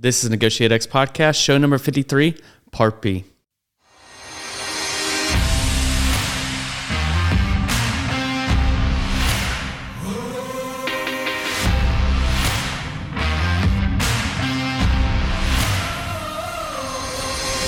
This is Negotiate X Podcast, show number 53, Part B.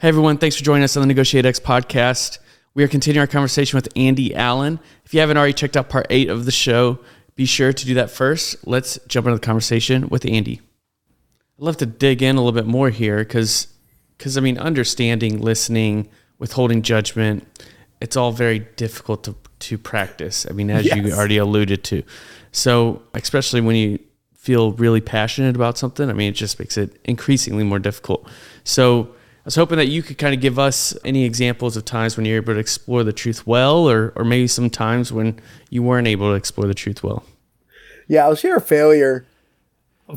Hey everyone, thanks for joining us on the Negotiate X podcast. We are continuing our conversation with Andy Allen. If you haven't already checked out part eight of the show, be sure to do that first. Let's jump into the conversation with Andy. I'd love to dig in a little bit more here because, because I mean, understanding, listening, withholding judgment, it's all very difficult to, to practice. I mean, as you already alluded to. So, especially when you feel really passionate about something, I mean, it just makes it increasingly more difficult. So, was hoping that you could kind of give us any examples of times when you're able to explore the truth well, or, or maybe some times when you weren't able to explore the truth well. Yeah, I'll share a failure.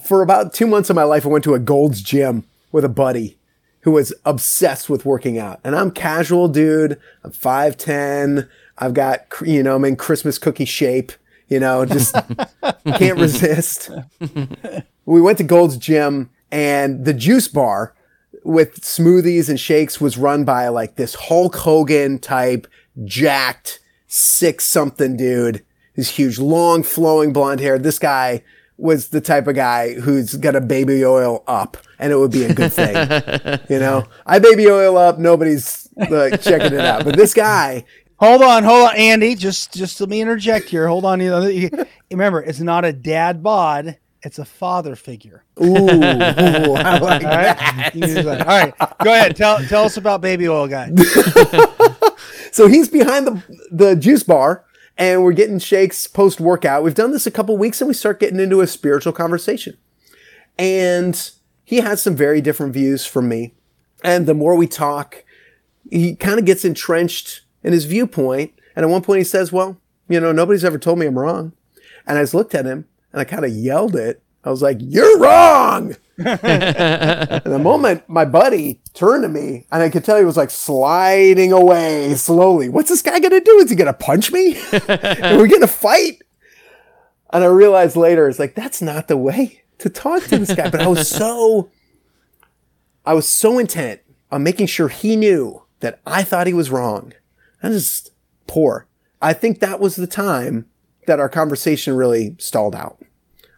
For about two months of my life, I went to a Gold's Gym with a buddy who was obsessed with working out. And I'm casual, dude. I'm 5'10. I've got, you know, I'm in Christmas cookie shape, you know, just can't resist. we went to Gold's Gym and the juice bar with smoothies and shakes was run by like this Hulk Hogan type, jacked, six something dude. His huge, long, flowing blonde hair. This guy was the type of guy who's got a baby oil up and it would be a good thing. you know, I baby oil up. Nobody's like checking it out, but this guy, Hold on, hold on, Andy. Just just let me interject here. Hold on. You know, you- remember, it's not a dad bod; it's a father figure. ooh, I like All right. That. All right. Go ahead. Tell tell us about baby oil guy. So he's behind the the juice bar and we're getting shakes post workout. We've done this a couple weeks and we start getting into a spiritual conversation. And he has some very different views from me. And the more we talk, he kind of gets entrenched in his viewpoint. And at one point he says, well, you know, nobody's ever told me I'm wrong. And I just looked at him and I kind of yelled it. I was like, you're wrong. And the moment my buddy turned to me, and I could tell he was like sliding away slowly. What's this guy gonna do? Is he gonna punch me? Are we gonna fight? And I realized later, it's like that's not the way to talk to this guy. But I was so, I was so intent on making sure he knew that I thought he was wrong. I just poor. I think that was the time that our conversation really stalled out.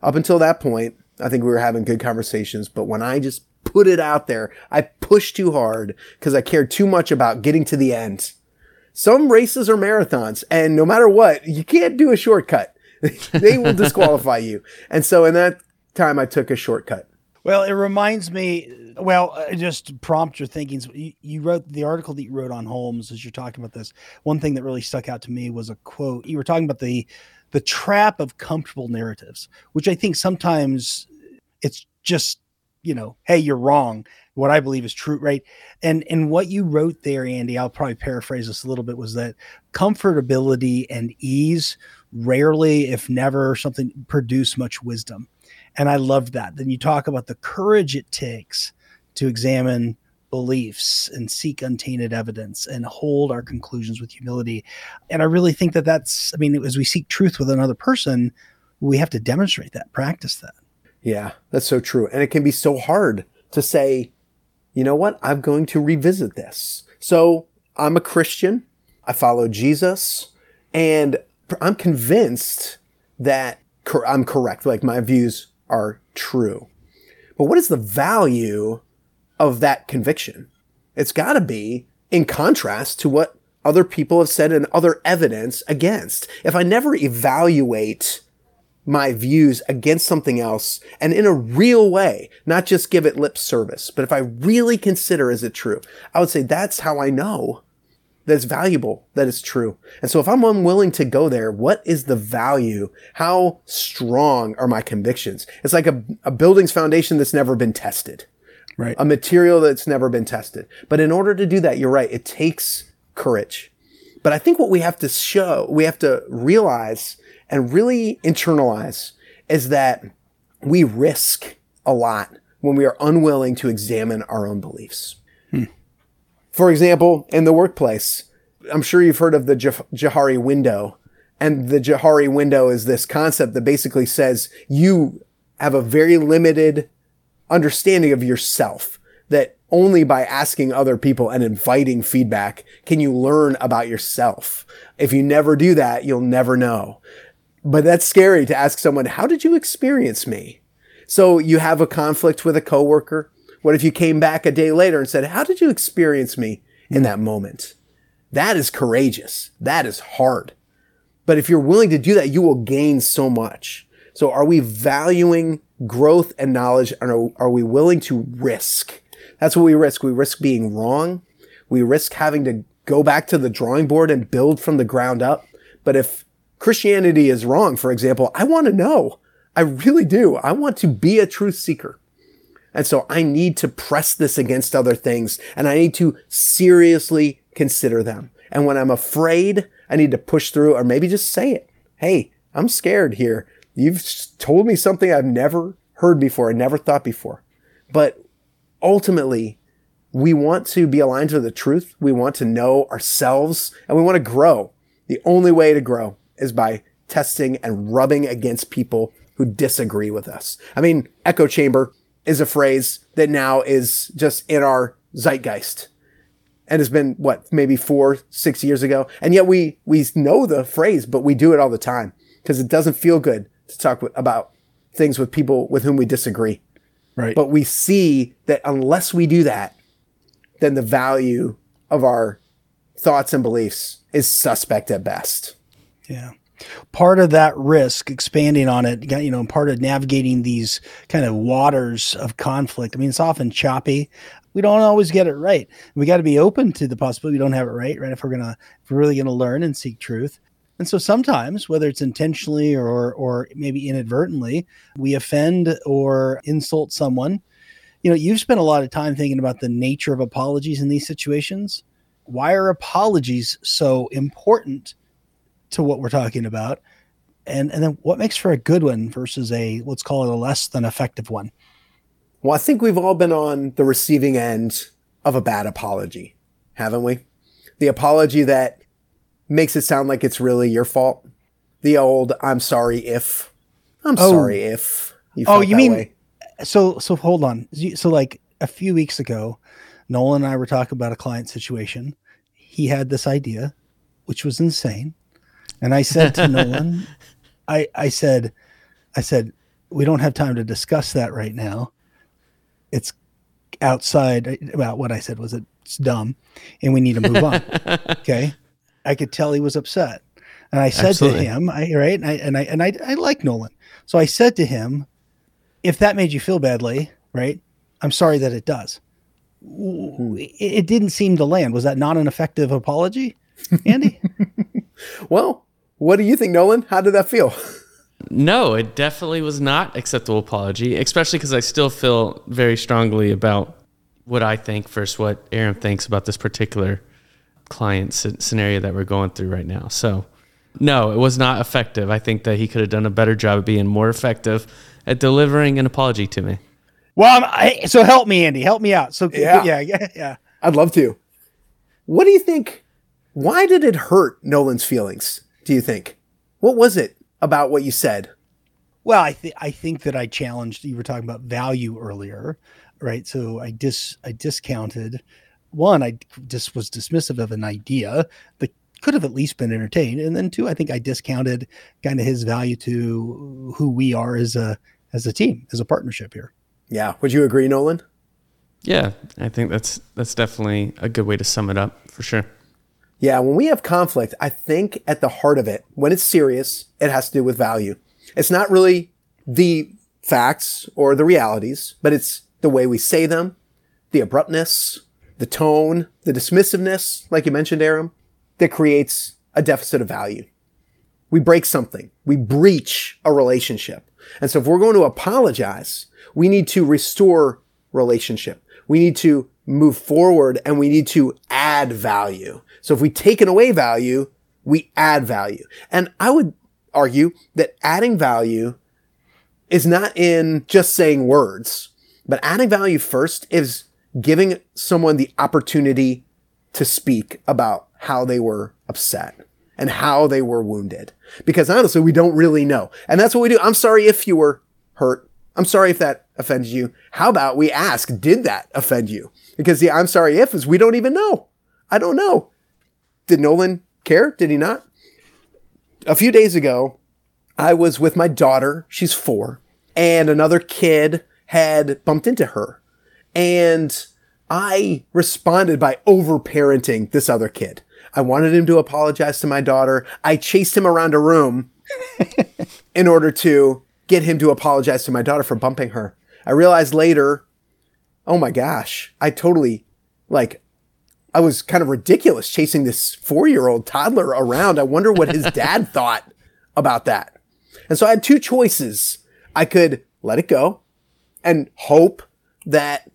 Up until that point, I think we were having good conversations, but when I just put it out there, I pushed too hard because I cared too much about getting to the end. Some races are marathons, and no matter what, you can't do a shortcut. they will disqualify you. And so in that time, I took a shortcut. Well, it reminds me. Well, uh, just prompt your thinking. You, you wrote the article that you wrote on Holmes as you're talking about this. One thing that really stuck out to me was a quote. You were talking about the the trap of comfortable narratives, which I think sometimes it's just you know, hey, you're wrong. What I believe is true, right? And and what you wrote there, Andy, I'll probably paraphrase this a little bit, was that comfortability and ease rarely, if never, something produce much wisdom. And I loved that. Then you talk about the courage it takes to examine beliefs and seek untainted evidence and hold our conclusions with humility. And I really think that that's, I mean, as we seek truth with another person, we have to demonstrate that, practice that. Yeah, that's so true. And it can be so hard to say, you know what? I'm going to revisit this. So I'm a Christian. I follow Jesus and I'm convinced that I'm correct. Like my views are true. But what is the value of that conviction? It's got to be in contrast to what other people have said and other evidence against. If I never evaluate my views against something else and in a real way, not just give it lip service, but if I really consider is it true, I would say that's how I know that it's valuable, that it's true. And so if I'm unwilling to go there, what is the value? How strong are my convictions? It's like a, a building's foundation that's never been tested. Right. A material that's never been tested. But in order to do that, you're right, it takes courage. But I think what we have to show, we have to realize and really internalize is that we risk a lot when we are unwilling to examine our own beliefs. Hmm. For example, in the workplace, I'm sure you've heard of the Johari window. And the Johari window is this concept that basically says you have a very limited understanding of yourself that only by asking other people and inviting feedback can you learn about yourself. If you never do that, you'll never know. But that's scary to ask someone, how did you experience me? So you have a conflict with a coworker. What if you came back a day later and said, how did you experience me in that moment? That is courageous. That is hard. But if you're willing to do that, you will gain so much. So are we valuing growth and knowledge? And are, are we willing to risk? That's what we risk. We risk being wrong. We risk having to go back to the drawing board and build from the ground up. But if Christianity is wrong, for example, I want to know. I really do. I want to be a truth seeker. And so I need to press this against other things and I need to seriously consider them. And when I'm afraid, I need to push through or maybe just say it. Hey, I'm scared here. You've told me something I've never heard before, I never thought before. But ultimately, we want to be aligned to the truth. We want to know ourselves and we want to grow. The only way to grow is by testing and rubbing against people who disagree with us. I mean, echo chamber is a phrase that now is just in our zeitgeist and has been what maybe four six years ago and yet we we know the phrase but we do it all the time because it doesn't feel good to talk about things with people with whom we disagree right but we see that unless we do that then the value of our thoughts and beliefs is suspect at best yeah part of that risk expanding on it you know part of navigating these kind of waters of conflict i mean it's often choppy we don't always get it right. We got to be open to the possibility we don't have it right, right? If we're gonna, if we're really gonna learn and seek truth. And so sometimes, whether it's intentionally or or maybe inadvertently, we offend or insult someone. You know, you've spent a lot of time thinking about the nature of apologies in these situations. Why are apologies so important to what we're talking about? And and then what makes for a good one versus a let's call it a less than effective one? Well, I think we've all been on the receiving end of a bad apology, haven't we? The apology that makes it sound like it's really your fault. The old "I'm sorry if." I'm oh. sorry if you. oh, you mean way. so? So hold on. So like a few weeks ago, Nolan and I were talking about a client situation. He had this idea, which was insane, and I said to Nolan, I I said, I said we don't have time to discuss that right now it's outside about what I said was it's dumb and we need to move on. okay. I could tell he was upset. And I said Absolutely. to him, I, right. And I, and I, and I, I like Nolan. So I said to him, if that made you feel badly, right. I'm sorry that it does. Hmm. It didn't seem to land. Was that not an effective apology, Andy? well, what do you think, Nolan? How did that feel? No, it definitely was not acceptable apology, especially because I still feel very strongly about what I think versus what Aram thinks about this particular client scenario that we're going through right now. So, no, it was not effective. I think that he could have done a better job of being more effective at delivering an apology to me. Well, I, so help me, Andy. Help me out. So, yeah, yeah, yeah, yeah. I'd love to. What do you think? Why did it hurt Nolan's feelings? Do you think? What was it? about what you said? Well, I think I think that I challenged. You were talking about value earlier, right? So I dis I discounted one. I just was dismissive of an idea that could have at least been entertained, and then two, I think I discounted kind of his value to who we are as a as a team, as a partnership here. Yeah, would you agree, Nolan? Yeah, I think that's that's definitely a good way to sum it up for sure. Yeah, when we have conflict, I think at the heart of it, when it's serious, it has to do with value. It's not really the facts or the realities, but it's the way we say them, the abruptness, the tone, the dismissiveness, like you mentioned, Aram, that creates a deficit of value. We break something. We breach a relationship. And so if we're going to apologize, we need to restore relationship. We need to move forward and we need to add value. So if we taken away value, we add value. And I would argue that adding value is not in just saying words, but adding value first is giving someone the opportunity to speak about how they were upset and how they were wounded. Because honestly, we don't really know. And that's what we do. I'm sorry if you were hurt. I'm sorry if that offended you. How about we ask, did that offend you? Because the I'm sorry if is we don't even know. I don't know. Did Nolan care? Did he not? A few days ago, I was with my daughter. She's four and another kid had bumped into her. And I responded by over parenting this other kid. I wanted him to apologize to my daughter. I chased him around a room in order to get him to apologize to my daughter for bumping her. I realized later, oh my gosh, I totally like I was kind of ridiculous chasing this 4-year-old toddler around. I wonder what his dad thought about that. And so I had two choices. I could let it go and hope that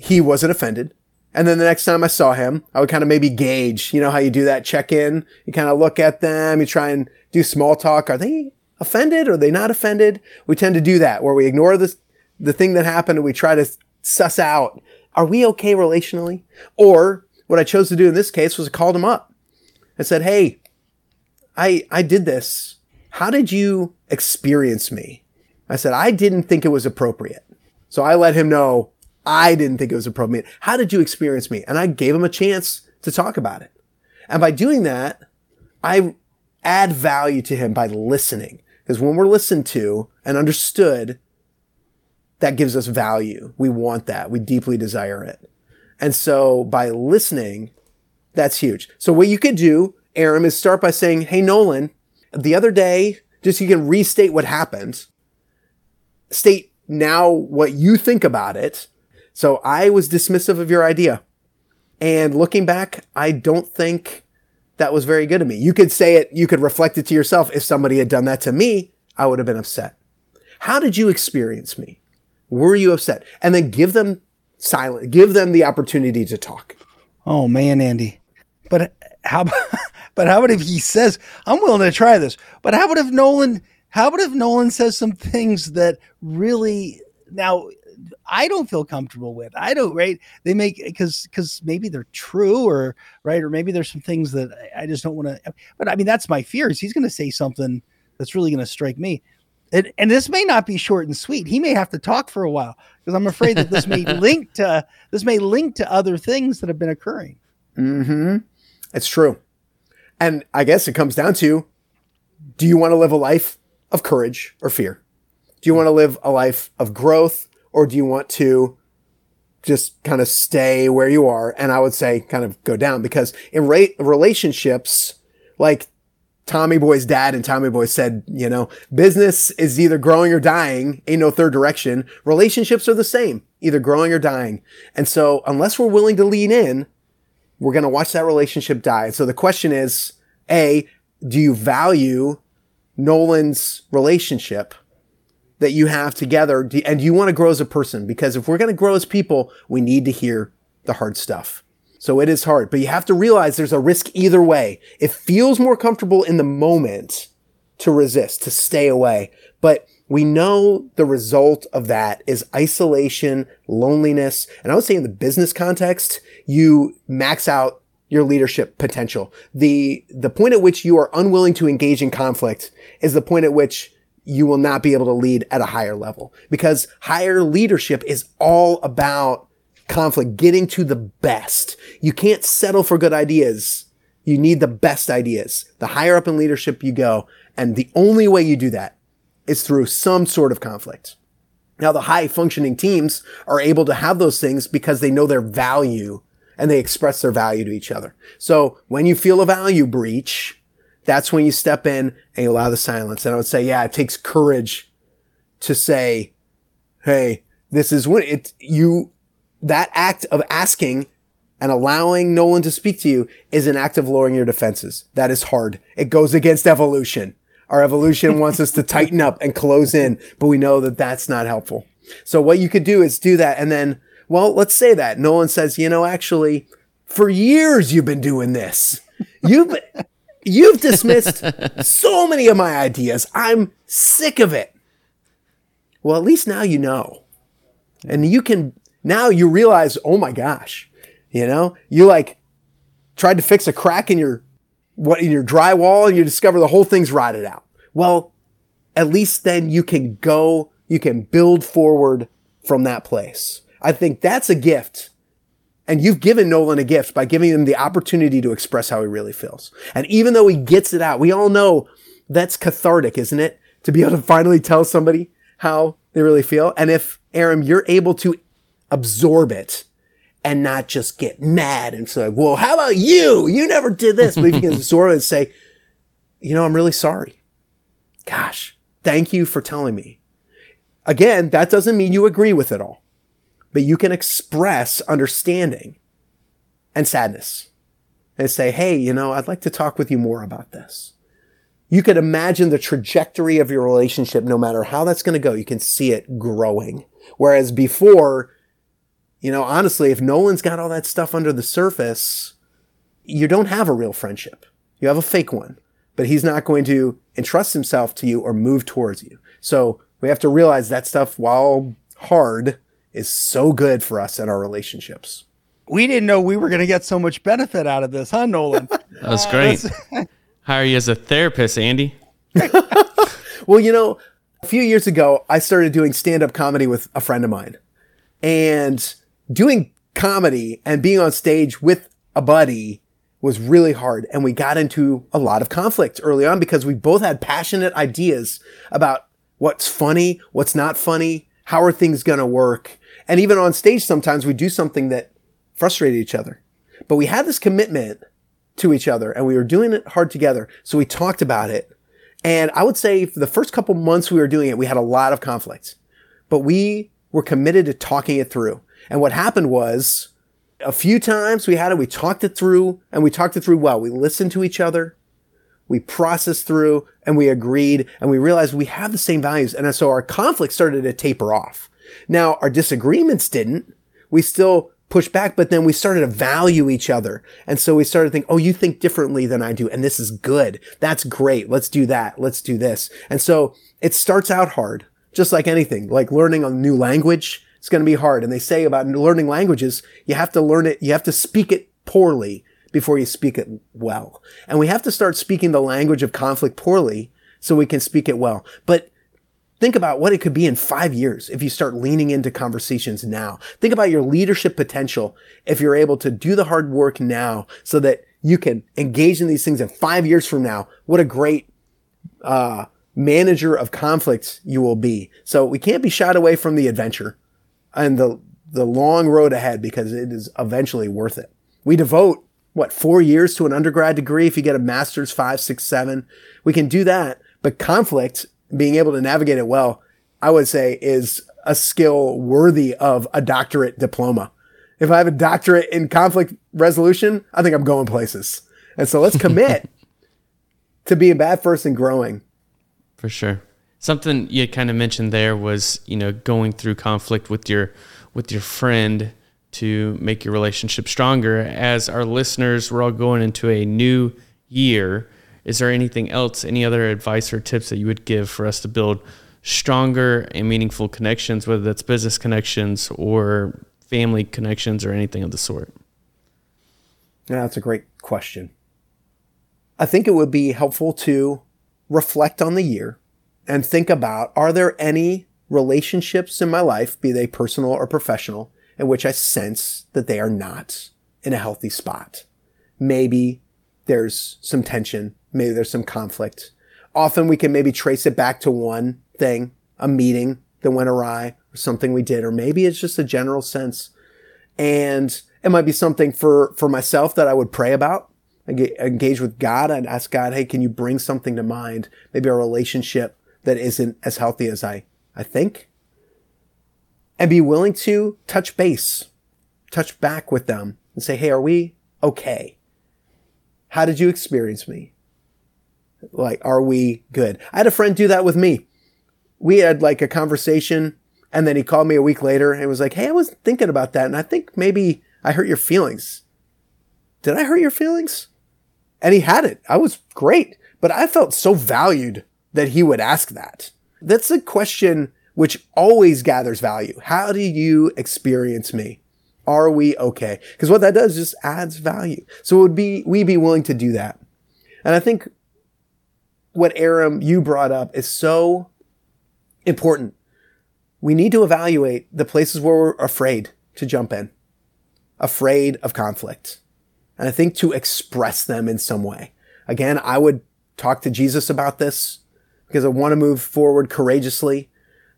he wasn't offended. And then the next time I saw him, I would kind of maybe gauge, you know how you do that check in? You kind of look at them, you try and do small talk. Are they offended? Are they not offended? We tend to do that where we ignore the, the thing that happened and we try to suss out, are we okay relationally? Or what I chose to do in this case was I called him up. I said, Hey, I, I did this. How did you experience me? I said, I didn't think it was appropriate. So I let him know I didn't think it was appropriate. How did you experience me? And I gave him a chance to talk about it. And by doing that, I add value to him by listening. Because when we're listened to and understood, that gives us value. We want that. We deeply desire it. And so by listening, that's huge. So what you could do, Aram, is start by saying, Hey, Nolan, the other day, just so you can restate what happened, state now what you think about it. So I was dismissive of your idea. And looking back, I don't think that was very good of me. You could say it, you could reflect it to yourself. If somebody had done that to me, I would have been upset. How did you experience me? Were you upset? And then give them silent, give them the opportunity to talk. Oh man, Andy. But how but how about if he says, I'm willing to try this, but how about if Nolan, how about if Nolan says some things that really now I don't feel comfortable with. I don't right. They make because because maybe they're true or right or maybe there's some things that I just don't want to. But I mean that's my fear is he's going to say something that's really going to strike me. And, and this may not be short and sweet. He may have to talk for a while because I'm afraid that this may link to this may link to other things that have been occurring. Hmm. It's true. And I guess it comes down to: Do you want to live a life of courage or fear? Do you want to live a life of growth or do you want to just kind of stay where you are? And I would say kind of go down because in ra- relationships, like Tommy Boy's dad and Tommy Boy said, you know, business is either growing or dying. Ain't no third direction. Relationships are the same, either growing or dying. And so unless we're willing to lean in, we're going to watch that relationship die. So the question is, A, do you value Nolan's relationship? That you have together and you want to grow as a person because if we're going to grow as people, we need to hear the hard stuff. So it is hard, but you have to realize there's a risk either way. It feels more comfortable in the moment to resist, to stay away, but we know the result of that is isolation, loneliness. And I would say in the business context, you max out your leadership potential. The, the point at which you are unwilling to engage in conflict is the point at which you will not be able to lead at a higher level because higher leadership is all about conflict, getting to the best. You can't settle for good ideas. You need the best ideas. The higher up in leadership you go. And the only way you do that is through some sort of conflict. Now, the high functioning teams are able to have those things because they know their value and they express their value to each other. So when you feel a value breach, that's when you step in and you allow the silence. And I would say, yeah, it takes courage to say, Hey, this is when it, you, that act of asking and allowing Nolan to speak to you is an act of lowering your defenses. That is hard. It goes against evolution. Our evolution wants us to tighten up and close in, but we know that that's not helpful. So what you could do is do that. And then Well, let's say that. Nolan says, you know, actually, for years you've been doing this. You've you've dismissed so many of my ideas. I'm sick of it. Well, at least now you know. And you can now you realize, oh my gosh, you know, you like tried to fix a crack in your what in your drywall and you discover the whole thing's rotted out. Well, at least then you can go, you can build forward from that place. I think that's a gift. And you've given Nolan a gift by giving him the opportunity to express how he really feels. And even though he gets it out, we all know that's cathartic, isn't it? To be able to finally tell somebody how they really feel. And if, Aram, you're able to absorb it and not just get mad and say, well, how about you? You never did this. But if you can absorb it and say, you know, I'm really sorry. Gosh, thank you for telling me. Again, that doesn't mean you agree with it all, but you can express understanding and sadness and say, Hey, you know, I'd like to talk with you more about this. You could imagine the trajectory of your relationship, no matter how that's going to go. You can see it growing. Whereas before, you know, honestly, if Nolan's got all that stuff under the surface, you don't have a real friendship. You have a fake one, but he's not going to entrust himself to you or move towards you. So we have to realize that stuff, while hard, is so good for us in our relationships. We didn't know we were going to get so much benefit out of this, huh, Nolan? that was great. Hire you as a therapist, Andy. well, you know, a few years ago, I started doing stand up comedy with a friend of mine. And doing comedy and being on stage with a buddy was really hard. And we got into a lot of conflict early on because we both had passionate ideas about what's funny, what's not funny, how are things going to work. And even on stage, sometimes we do something that frustrated each other. But we had this commitment to each other and we were doing it hard together. So we talked about it. And I would say for the first couple months we were doing it, we had a lot of conflicts, but we were committed to talking it through. And what happened was a few times we had it, we talked it through and we talked it through well. We listened to each other. We processed through and we agreed and we realized we have the same values. And so our conflict started to taper off. Now our disagreements didn't. We still pushed back, but then we started to value each other. And so we started to think, oh, you think differently than I do. And this is good. That's great. Let's do that. Let's do this. And so it starts out hard, just like anything, like learning a new language it's going to be hard. And they say about learning languages, you have to learn it, you have to speak it poorly before you speak it well. And we have to start speaking the language of conflict poorly so we can speak it well. But think about what it could be in five years if you start leaning into conversations now. Think about your leadership potential if you're able to do the hard work now so that you can engage in these things in five years from now. What a great, uh, manager of conflicts you will be. So we can't be shied away from the adventure and the the long road ahead because it is eventually worth it. We devote what four years to an undergrad degree if you get a master's five six seven we can do that but conflict being able to navigate it well i would say is a skill worthy of a doctorate diploma. If i have a doctorate in conflict resolution i think i'm going places. And so let's commit to being bad first and growing. For sure. Something you kind of mentioned there was you know going through conflict with your with your friend to make your relationship stronger. As our listeners we're all going into a new year is there anything else any other advice or tips that you would give for us to build stronger and meaningful connections whether that's business connections or family connections or anything of the sort yeah that's a great question i think it would be helpful to reflect on the year and think about are there any relationships in my life, be they personal or professional, in which I sense that they are not in a healthy spot? Maybe there's some tension. Maybe there's some conflict. Often we can maybe trace it back to one thing, a meeting that went awry or something we did, or maybe it's just a general sense. And it might be something for, for myself that I would pray about, engage with God and ask God, Hey, can you bring something to mind? Maybe a relationship that isn't as healthy as I, I think. And be willing to touch base, touch back with them and say, Hey, are we okay? How did you experience me? Like, are we good? I had a friend do that with me. We had like a conversation And then he called me a week later and was like, Hey, I was thinking about that. And I think maybe I hurt your feelings. Did I hurt your feelings? And he had it. I was great, but I felt so valued that he would ask that. That's a question which always gathers value. How do you experience me? Are we okay? Because what that does just adds value. So would be we be willing to do that? And I think what Aram you brought up is so important. We need to evaluate the places where we're afraid to jump in, afraid of conflict. And I think to express them in some way. Again, I would talk to Jesus about this because I want to move forward courageously.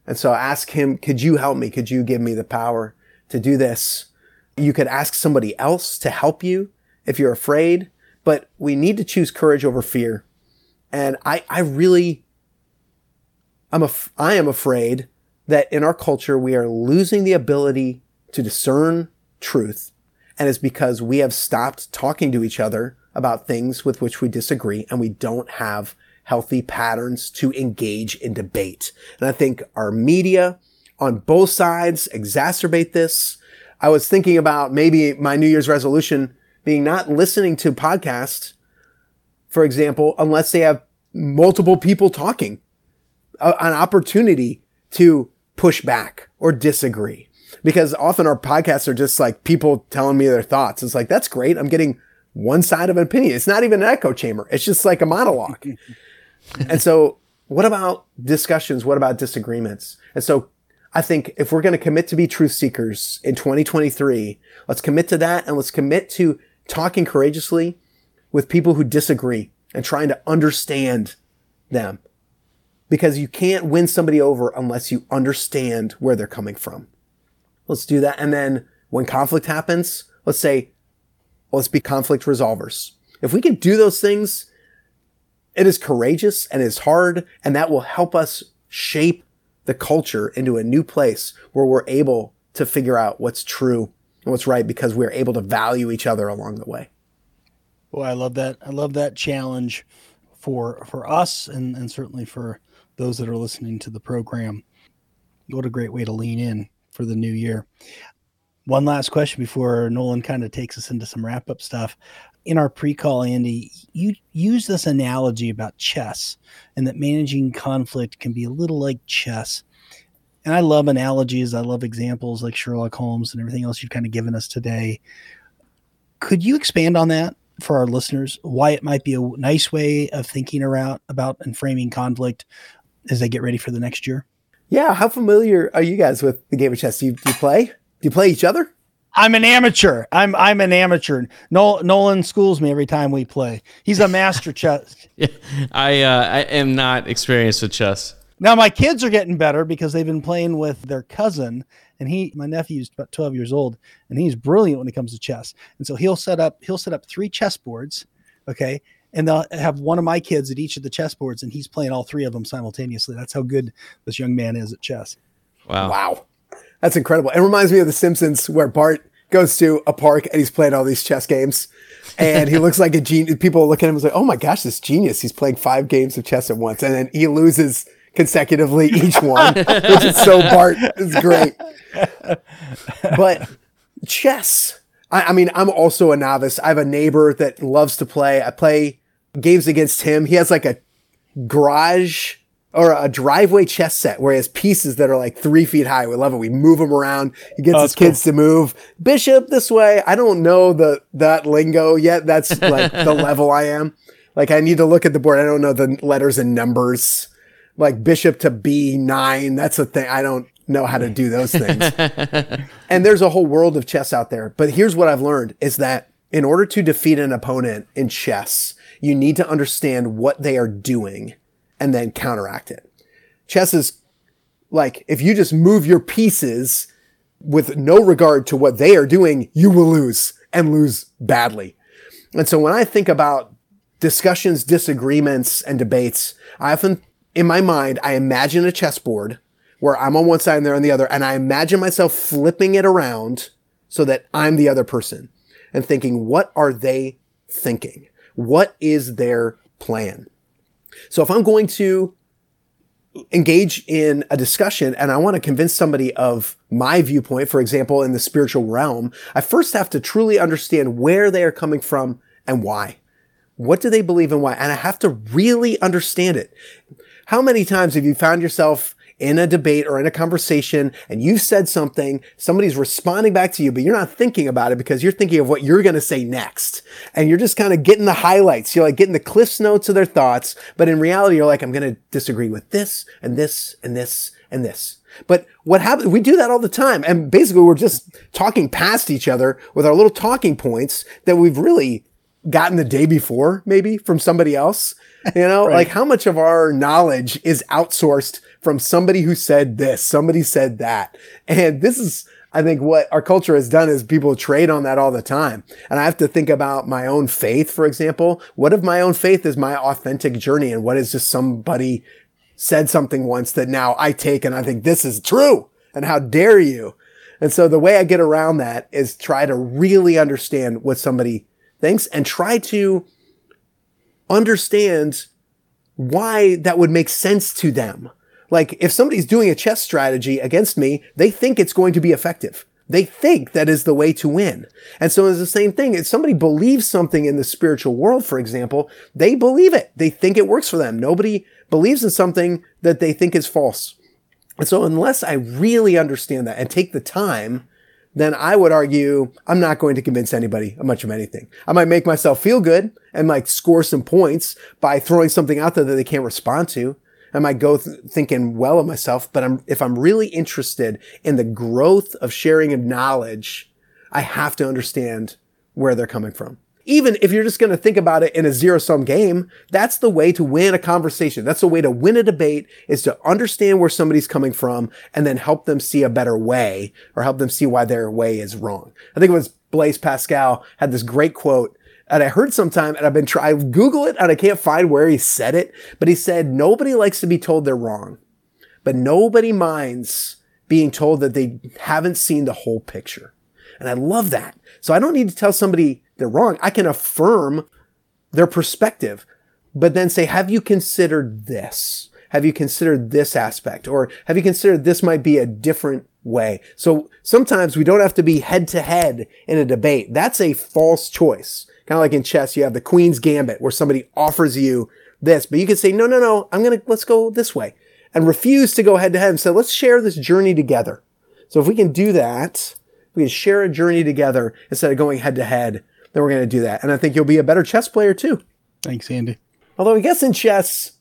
And so ask him, could you help me? Could you give me the power to do this? You could ask somebody else to help you if you're afraid, but we need to choose courage over fear. And I, I really, I'm a, I am afraid that in our culture, we are losing the ability to discern truth. And it's because we have stopped talking to each other about things with which we disagree and we don't have healthy patterns to engage in debate. And I think our media on both sides exacerbate this. I was thinking about maybe my New Year's resolution being not listening to podcasts, for example, unless they have multiple people talking, an opportunity to push back or disagree. Because often our podcasts are just like people telling me their thoughts. It's like, that's great. I'm getting one side of an opinion. It's not even an echo chamber. It's just like a monologue. and so what about discussions? What about disagreements? And so I think if we're going to commit to be truth seekers in 2023, let's commit to that and let's commit to talking courageously with people who disagree and trying to understand them. Because you can't win somebody over unless you understand where they're coming from. Let's do that. And then when conflict happens, let's say, let's be conflict resolvers. If we can do those things, it is courageous and it's hard, and that will help us shape the culture into a new place where we're able to figure out what's true and what's right because we're able to value each other along the way. Well, I love that. I love that challenge for for us and, and certainly for those that are listening to the program. What a great way to lean in for the new year. One last question before Nolan kind of takes us into some wrap up stuff in our pre-call, Andy, you use this analogy about chess and that managing conflict can be a little like chess. And I love analogies. I love examples like Sherlock Holmes and everything else you've kind of given us today. Could you expand on that for our listeners? Why it might be a nice way of thinking around about and framing conflict as they get ready for the next year? Yeah. How familiar are you guys with the game of chess? Do you, do you play? Do you play each other? I'm an amateur. I'm I'm an amateur. Nolan schools me every time we play. He's a master chess. Yeah, I uh, I am not experienced with chess. Now my kids are getting better because they've been playing with their cousin, and he my nephew's about 12 years old, and he's brilliant when it comes to chess. And so he'll set up he'll set up three chess boards, okay, and they'll have one of my kids at each of the chess boards, and he's playing all three of them simultaneously. That's how good this young man is at chess. Wow. Wow. That's incredible. It reminds me of The Simpsons where Bart goes to a park and he's playing all these chess games. And he looks like a genius. People look at him and say, Oh my gosh, this genius. He's playing five games of chess at once. And then he loses consecutively each one, which is so Bart. It's great. But chess, I, I mean, I'm also a novice. I have a neighbor that loves to play. I play games against him. He has like a garage or a driveway chess set where he has pieces that are like three feet high. We love it. We move them around. He gets oh, his kids cool. to move bishop this way. I don't know the, that lingo yet. That's like the level I am. Like I need to look at the board. I don't know the letters and numbers like bishop to B9. That's a thing. I don't know how to do those things. and there's a whole world of chess out there. But here's what I've learned is that in order to defeat an opponent in chess, you need to understand what they are doing and then counteract it. Chess is like, if you just move your pieces with no regard to what they are doing, you will lose and lose badly. And so when I think about discussions, disagreements, and debates, I often, in my mind, I imagine a chessboard where I'm on one side and they're on the other, and I imagine myself flipping it around so that I'm the other person and thinking, what are they thinking? What is their plan? So if I'm going to engage in a discussion and I want to convince somebody of my viewpoint, for example, in the spiritual realm, I first have to truly understand where they are coming from and why. What do they believe and why? And I have to really understand it. How many times have you found yourself in a debate or in a conversation and you've said something, somebody's responding back to you, but you're not thinking about it because you're thinking of what you're going to say next. And you're just kind of getting the highlights. You're like getting the cliffs notes of their thoughts. But in reality, you're like, I'm going to disagree with this and this and this and this. But what happens, we do that all the time. And basically we're just talking past each other with our little talking points that we've really gotten the day before, maybe from somebody else. You know, right. like how much of our knowledge is outsourced from somebody who said this, somebody said that. And this is, I think what our culture has done is people trade on that all the time. And I have to think about my own faith, for example. What if my own faith is my authentic journey and what is just somebody said something once that now I take and I think this is true and how dare you? And so the way I get around that is try to really understand what somebody thinks and try to understand why that would make sense to them. Like if somebody's doing a chess strategy against me, they think it's going to be effective. They think that is the way to win. And so it's the same thing. If somebody believes something in the spiritual world, for example, they believe it. They think it works for them. Nobody believes in something that they think is false. And so unless I really understand that and take the time, then I would argue I'm not going to convince anybody much of anything. I might make myself feel good and like score some points by throwing something out there that they can't respond to. I might go th- thinking well of myself, but I'm, if I'm really interested in the growth of sharing of knowledge, I have to understand where they're coming from. Even if you're just going to think about it in a zero sum game, that's the way to win a conversation. That's the way to win a debate is to understand where somebody's coming from and then help them see a better way or help them see why their way is wrong. I think it was Blaise Pascal had this great quote and I heard sometime and I've been trying, to Google it and I can't find where he said it, but he said, nobody likes to be told they're wrong, but nobody minds being told that they haven't seen the whole picture. And I love that. So I don't need to tell somebody they're wrong. I can affirm their perspective, but then say, have you considered this? Have you considered this aspect? Or have you considered this might be a different way? So sometimes we don't have to be head to head in a debate. That's a false choice. Kind of like in chess, you have the queen's gambit where somebody offers you this, but you can say, no, no, no, I'm going to, let's go this way and refuse to go head to head and say, let's share this journey together. So if we can do that, we can share a journey together instead of going head to head, then we're going to do that. And I think you'll be a better chess player too. Thanks, Andy. Although I guess in chess,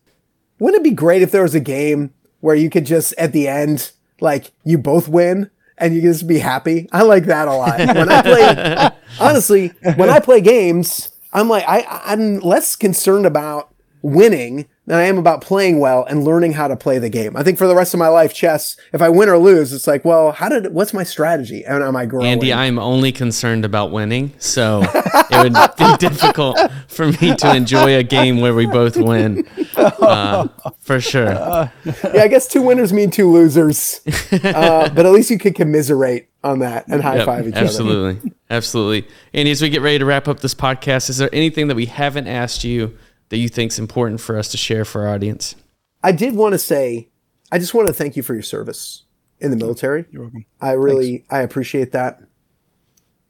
wouldn't it be great if there was a game where you could just at the end, like you both win and you can just be happy? I like that a lot. When I play, honestly, when I play games, I'm like, I, I'm less concerned about winning than I am about playing well and learning how to play the game. I think for the rest of my life, chess, if I win or lose, it's like, well, how did, what's my strategy? And am I growing? Andy, I'm only concerned about winning. So it would be difficult for me to enjoy a game where we both win. Uh, for sure. Uh, yeah, I guess two winners mean two losers. Uh, but at least you could commiserate on that and high five yep, each absolutely. other. Absolutely. Absolutely. Andy, as we get ready to wrap up this podcast, is there anything that we haven't asked you? That you think is important for us to share for our audience? I did want to say, I just want to thank you for your service in the military. You're welcome. I really, thanks. I appreciate that.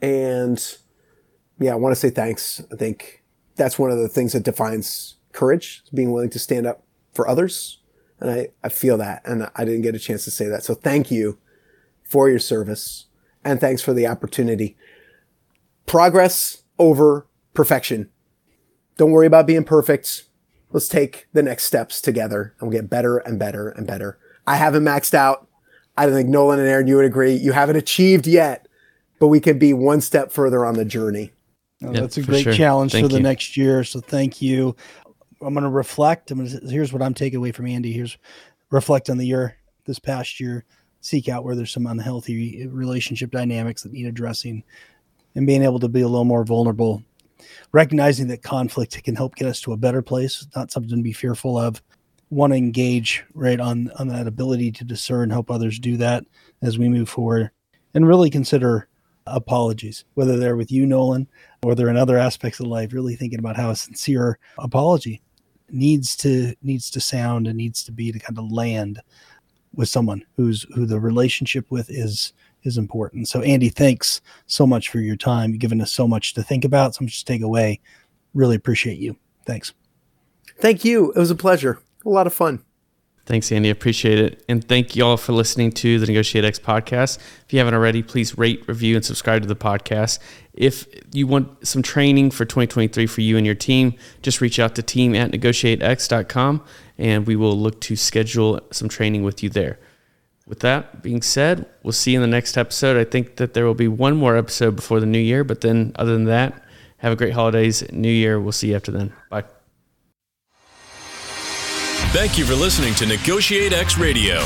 And yeah, I want to say thanks. I think that's one of the things that defines courage, being willing to stand up for others. And I, I feel that. And I didn't get a chance to say that. So thank you for your service and thanks for the opportunity. Progress over perfection don't worry about being perfect. Let's take the next steps together and we'll get better and better and better. I haven't maxed out. I don't think Nolan and Aram, you would agree. You haven't achieved yet, but we could be one step further on the journey. Oh, that's a great sure. challenge thank for the you. next year. So thank you. I'm going to reflect. I'm gonna, here's what I'm taking away from Andy. Here's reflect on the year, this past year, seek out where there's some unhealthy relationship dynamics that need addressing and being able to be a little more vulnerable recognizing that conflict can help get us to a better place, not something to be fearful of. Want to engage right on on that ability to discern, help others do that as we move forward, and really consider apologies, whether they're with you, Nolan, or they're in other aspects of life. Really thinking about how a sincere apology needs to needs to sound and needs to be to kind of land with someone who's who the relationship with is is important. So Andy, thanks so much for your time. You've given us so much to think about, so much to take away. Really appreciate you. Thanks. Thank you. It was a pleasure. A lot of fun. Thanks, Andy. Appreciate it. And thank you all for listening to the Negotiate X podcast. If you haven't already, please rate, review, and subscribe to the podcast. If you want some training for 2023 for you and your team, just reach out to team at negotiatex.com and we will look to schedule some training with you there. With that being said, we'll see you in the next episode. I think that there will be one more episode before the new year, but then other than that, have a great holidays, new year. We'll see you after then. Bye. Thank you for listening to Negotiate X Radio,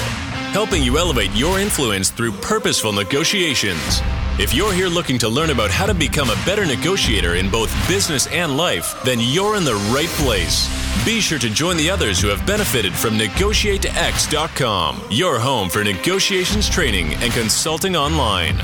helping you elevate your influence through purposeful negotiations. If you're here looking to learn about how to become a better negotiator in both business and life, then you're in the right place. Be sure to join the others who have benefited from NegotiateX.com, your home for negotiations training and consulting online.